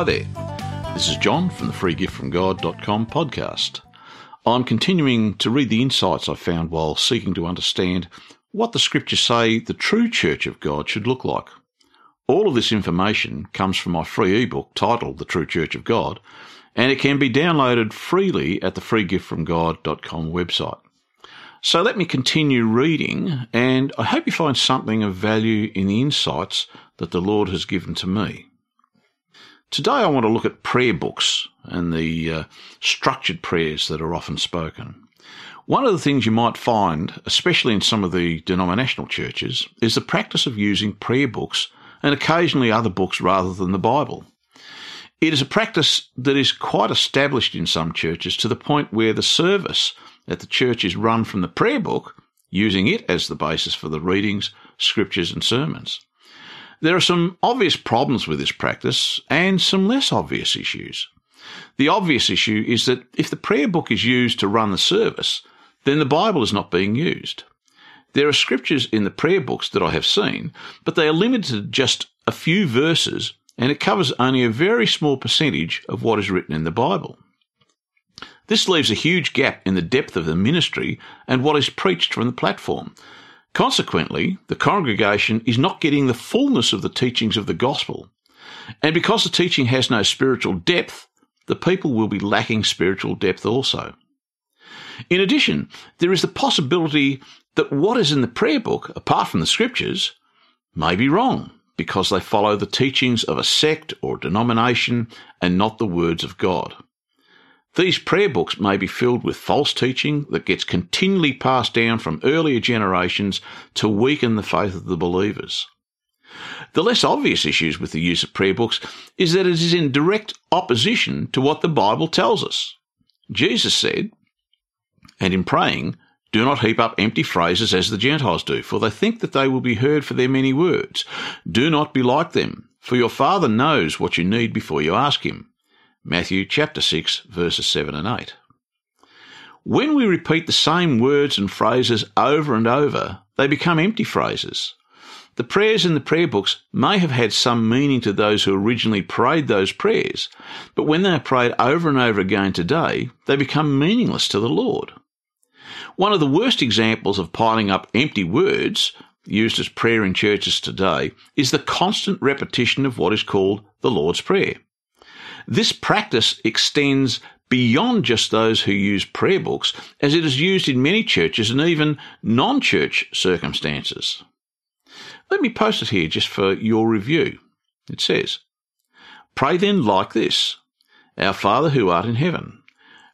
Hi there. This is John from the freegiftfromgod.com podcast. I'm continuing to read the insights I found while seeking to understand what the scriptures say the true church of God should look like. All of this information comes from my free ebook titled The True Church of God, and it can be downloaded freely at the freegiftfromgod.com website. So let me continue reading, and I hope you find something of value in the insights that the Lord has given to me. Today I want to look at prayer books and the uh, structured prayers that are often spoken. One of the things you might find, especially in some of the denominational churches, is the practice of using prayer books and occasionally other books rather than the Bible. It is a practice that is quite established in some churches to the point where the service at the church is run from the prayer book, using it as the basis for the readings, scriptures, and sermons. There are some obvious problems with this practice and some less obvious issues. The obvious issue is that if the prayer book is used to run the service, then the Bible is not being used. There are scriptures in the prayer books that I have seen, but they are limited to just a few verses and it covers only a very small percentage of what is written in the Bible. This leaves a huge gap in the depth of the ministry and what is preached from the platform, Consequently, the congregation is not getting the fullness of the teachings of the gospel. And because the teaching has no spiritual depth, the people will be lacking spiritual depth also. In addition, there is the possibility that what is in the prayer book, apart from the scriptures, may be wrong because they follow the teachings of a sect or denomination and not the words of God. These prayer books may be filled with false teaching that gets continually passed down from earlier generations to weaken the faith of the believers. The less obvious issues with the use of prayer books is that it is in direct opposition to what the Bible tells us. Jesus said, And in praying, do not heap up empty phrases as the Gentiles do, for they think that they will be heard for their many words. Do not be like them, for your Father knows what you need before you ask Him. Matthew chapter 6 verses 7 and 8. When we repeat the same words and phrases over and over, they become empty phrases. The prayers in the prayer books may have had some meaning to those who originally prayed those prayers, but when they are prayed over and over again today, they become meaningless to the Lord. One of the worst examples of piling up empty words used as prayer in churches today is the constant repetition of what is called the Lord's Prayer. This practice extends beyond just those who use prayer books, as it is used in many churches and even non church circumstances. Let me post it here just for your review. It says, Pray then like this Our Father who art in heaven,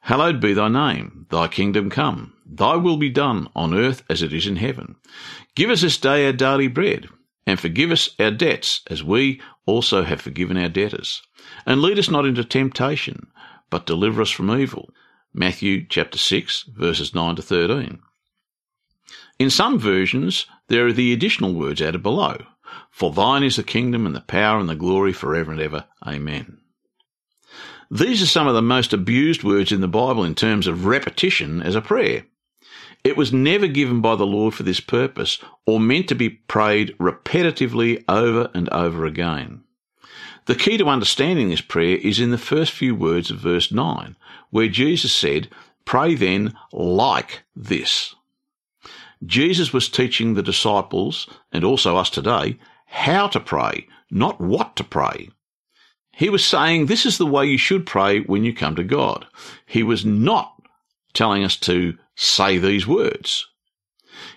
hallowed be thy name, thy kingdom come, thy will be done on earth as it is in heaven. Give us this day our daily bread, and forgive us our debts as we also have forgiven our debtors and lead us not into temptation, but deliver us from evil. Matthew chapter 6 verses 9 to 13. In some versions, there are the additional words added below. For thine is the kingdom and the power and the glory forever and ever. Amen. These are some of the most abused words in the Bible in terms of repetition as a prayer. It was never given by the Lord for this purpose or meant to be prayed repetitively over and over again. The key to understanding this prayer is in the first few words of verse 9, where Jesus said, Pray then like this. Jesus was teaching the disciples, and also us today, how to pray, not what to pray. He was saying this is the way you should pray when you come to God. He was not telling us to say these words.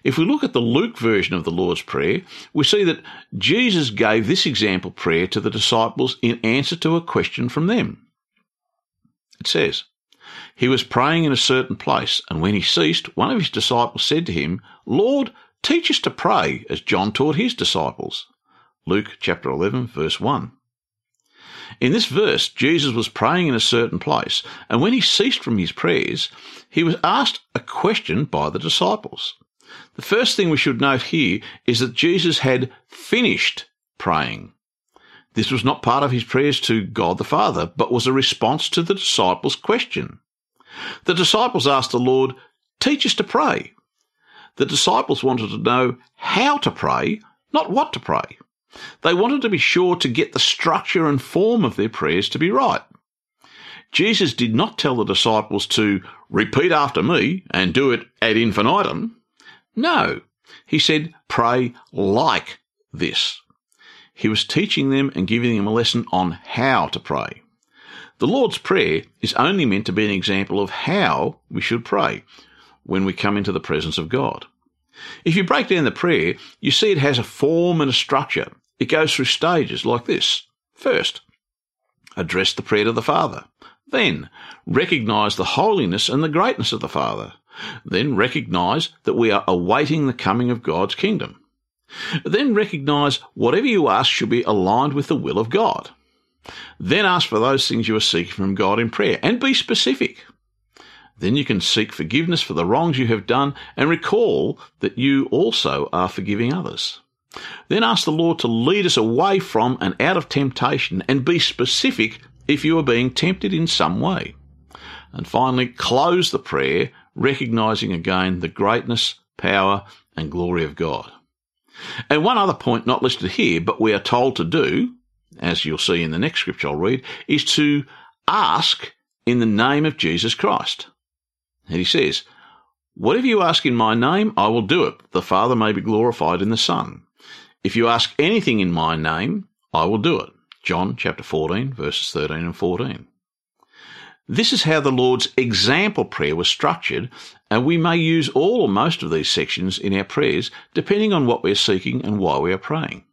If we look at the Luke version of the Lord's Prayer, we see that Jesus gave this example prayer to the disciples in answer to a question from them. It says, He was praying in a certain place, and when he ceased, one of his disciples said to him, Lord, teach us to pray as John taught his disciples. Luke chapter 11, verse 1. In this verse, Jesus was praying in a certain place, and when he ceased from his prayers, he was asked a question by the disciples. The first thing we should note here is that Jesus had finished praying. This was not part of his prayers to God the Father, but was a response to the disciples' question. The disciples asked the Lord, Teach us to pray. The disciples wanted to know how to pray, not what to pray. They wanted to be sure to get the structure and form of their prayers to be right. Jesus did not tell the disciples to repeat after me and do it ad infinitum. No, he said, pray like this. He was teaching them and giving them a lesson on how to pray. The Lord's Prayer is only meant to be an example of how we should pray when we come into the presence of God. If you break down the prayer, you see it has a form and a structure. It goes through stages like this. First, address the prayer to the Father. Then, recognize the holiness and the greatness of the Father. Then recognize that we are awaiting the coming of God's kingdom. Then recognize whatever you ask should be aligned with the will of God. Then ask for those things you are seeking from God in prayer and be specific. Then you can seek forgiveness for the wrongs you have done and recall that you also are forgiving others. Then ask the Lord to lead us away from and out of temptation and be specific if you are being tempted in some way. And finally, close the prayer recognizing again the greatness, power, and glory of God. And one other point not listed here, but we are told to do, as you'll see in the next scripture I'll read, is to ask in the name of Jesus Christ. And he says, Whatever you ask in my name, I will do it. The Father may be glorified in the Son. If you ask anything in my name, I will do it. John chapter 14, verses 13 and 14. This is how the Lord's example prayer was structured, and we may use all or most of these sections in our prayers depending on what we're seeking and why we are praying.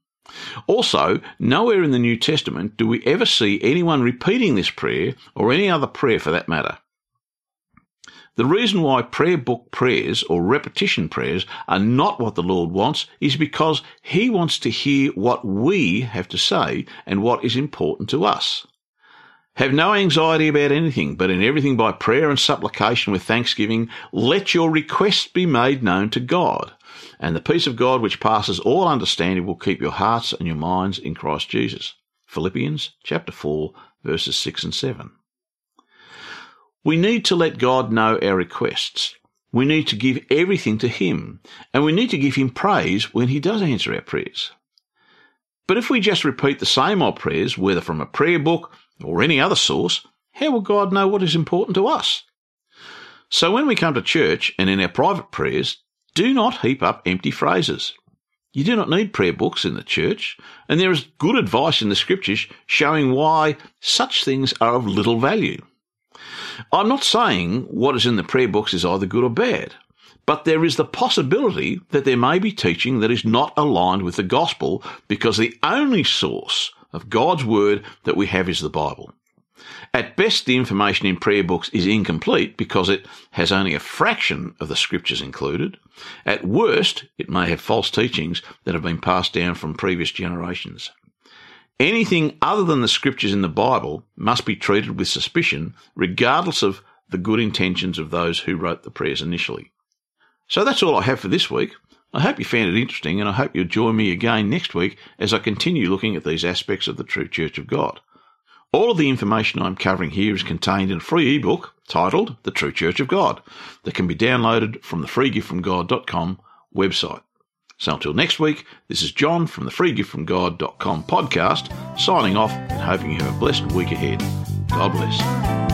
Also, nowhere in the New Testament do we ever see anyone repeating this prayer or any other prayer for that matter. The reason why prayer book prayers or repetition prayers are not what the Lord wants is because He wants to hear what we have to say and what is important to us. Have no anxiety about anything, but in everything by prayer and supplication with thanksgiving, let your requests be made known to God. And the peace of God which passes all understanding will keep your hearts and your minds in Christ Jesus. Philippians chapter 4 verses 6 and 7. We need to let God know our requests. We need to give everything to Him, and we need to give Him praise when He does answer our prayers. But if we just repeat the same old prayers, whether from a prayer book or any other source, how will God know what is important to us? So when we come to church and in our private prayers, do not heap up empty phrases. You do not need prayer books in the church, and there is good advice in the scriptures showing why such things are of little value. I'm not saying what is in the prayer books is either good or bad, but there is the possibility that there may be teaching that is not aligned with the gospel because the only source of God's word that we have is the Bible. At best, the information in prayer books is incomplete because it has only a fraction of the scriptures included. At worst, it may have false teachings that have been passed down from previous generations. Anything other than the scriptures in the Bible must be treated with suspicion, regardless of the good intentions of those who wrote the prayers initially. So that's all I have for this week. I hope you found it interesting, and I hope you'll join me again next week as I continue looking at these aspects of the true Church of God. All of the information I'm covering here is contained in a free ebook titled The True Church of God that can be downloaded from the freegiftfromgod.com website. So until next week, this is John from the freegiftfromgod.com podcast signing off and hoping you have a blessed week ahead. God bless.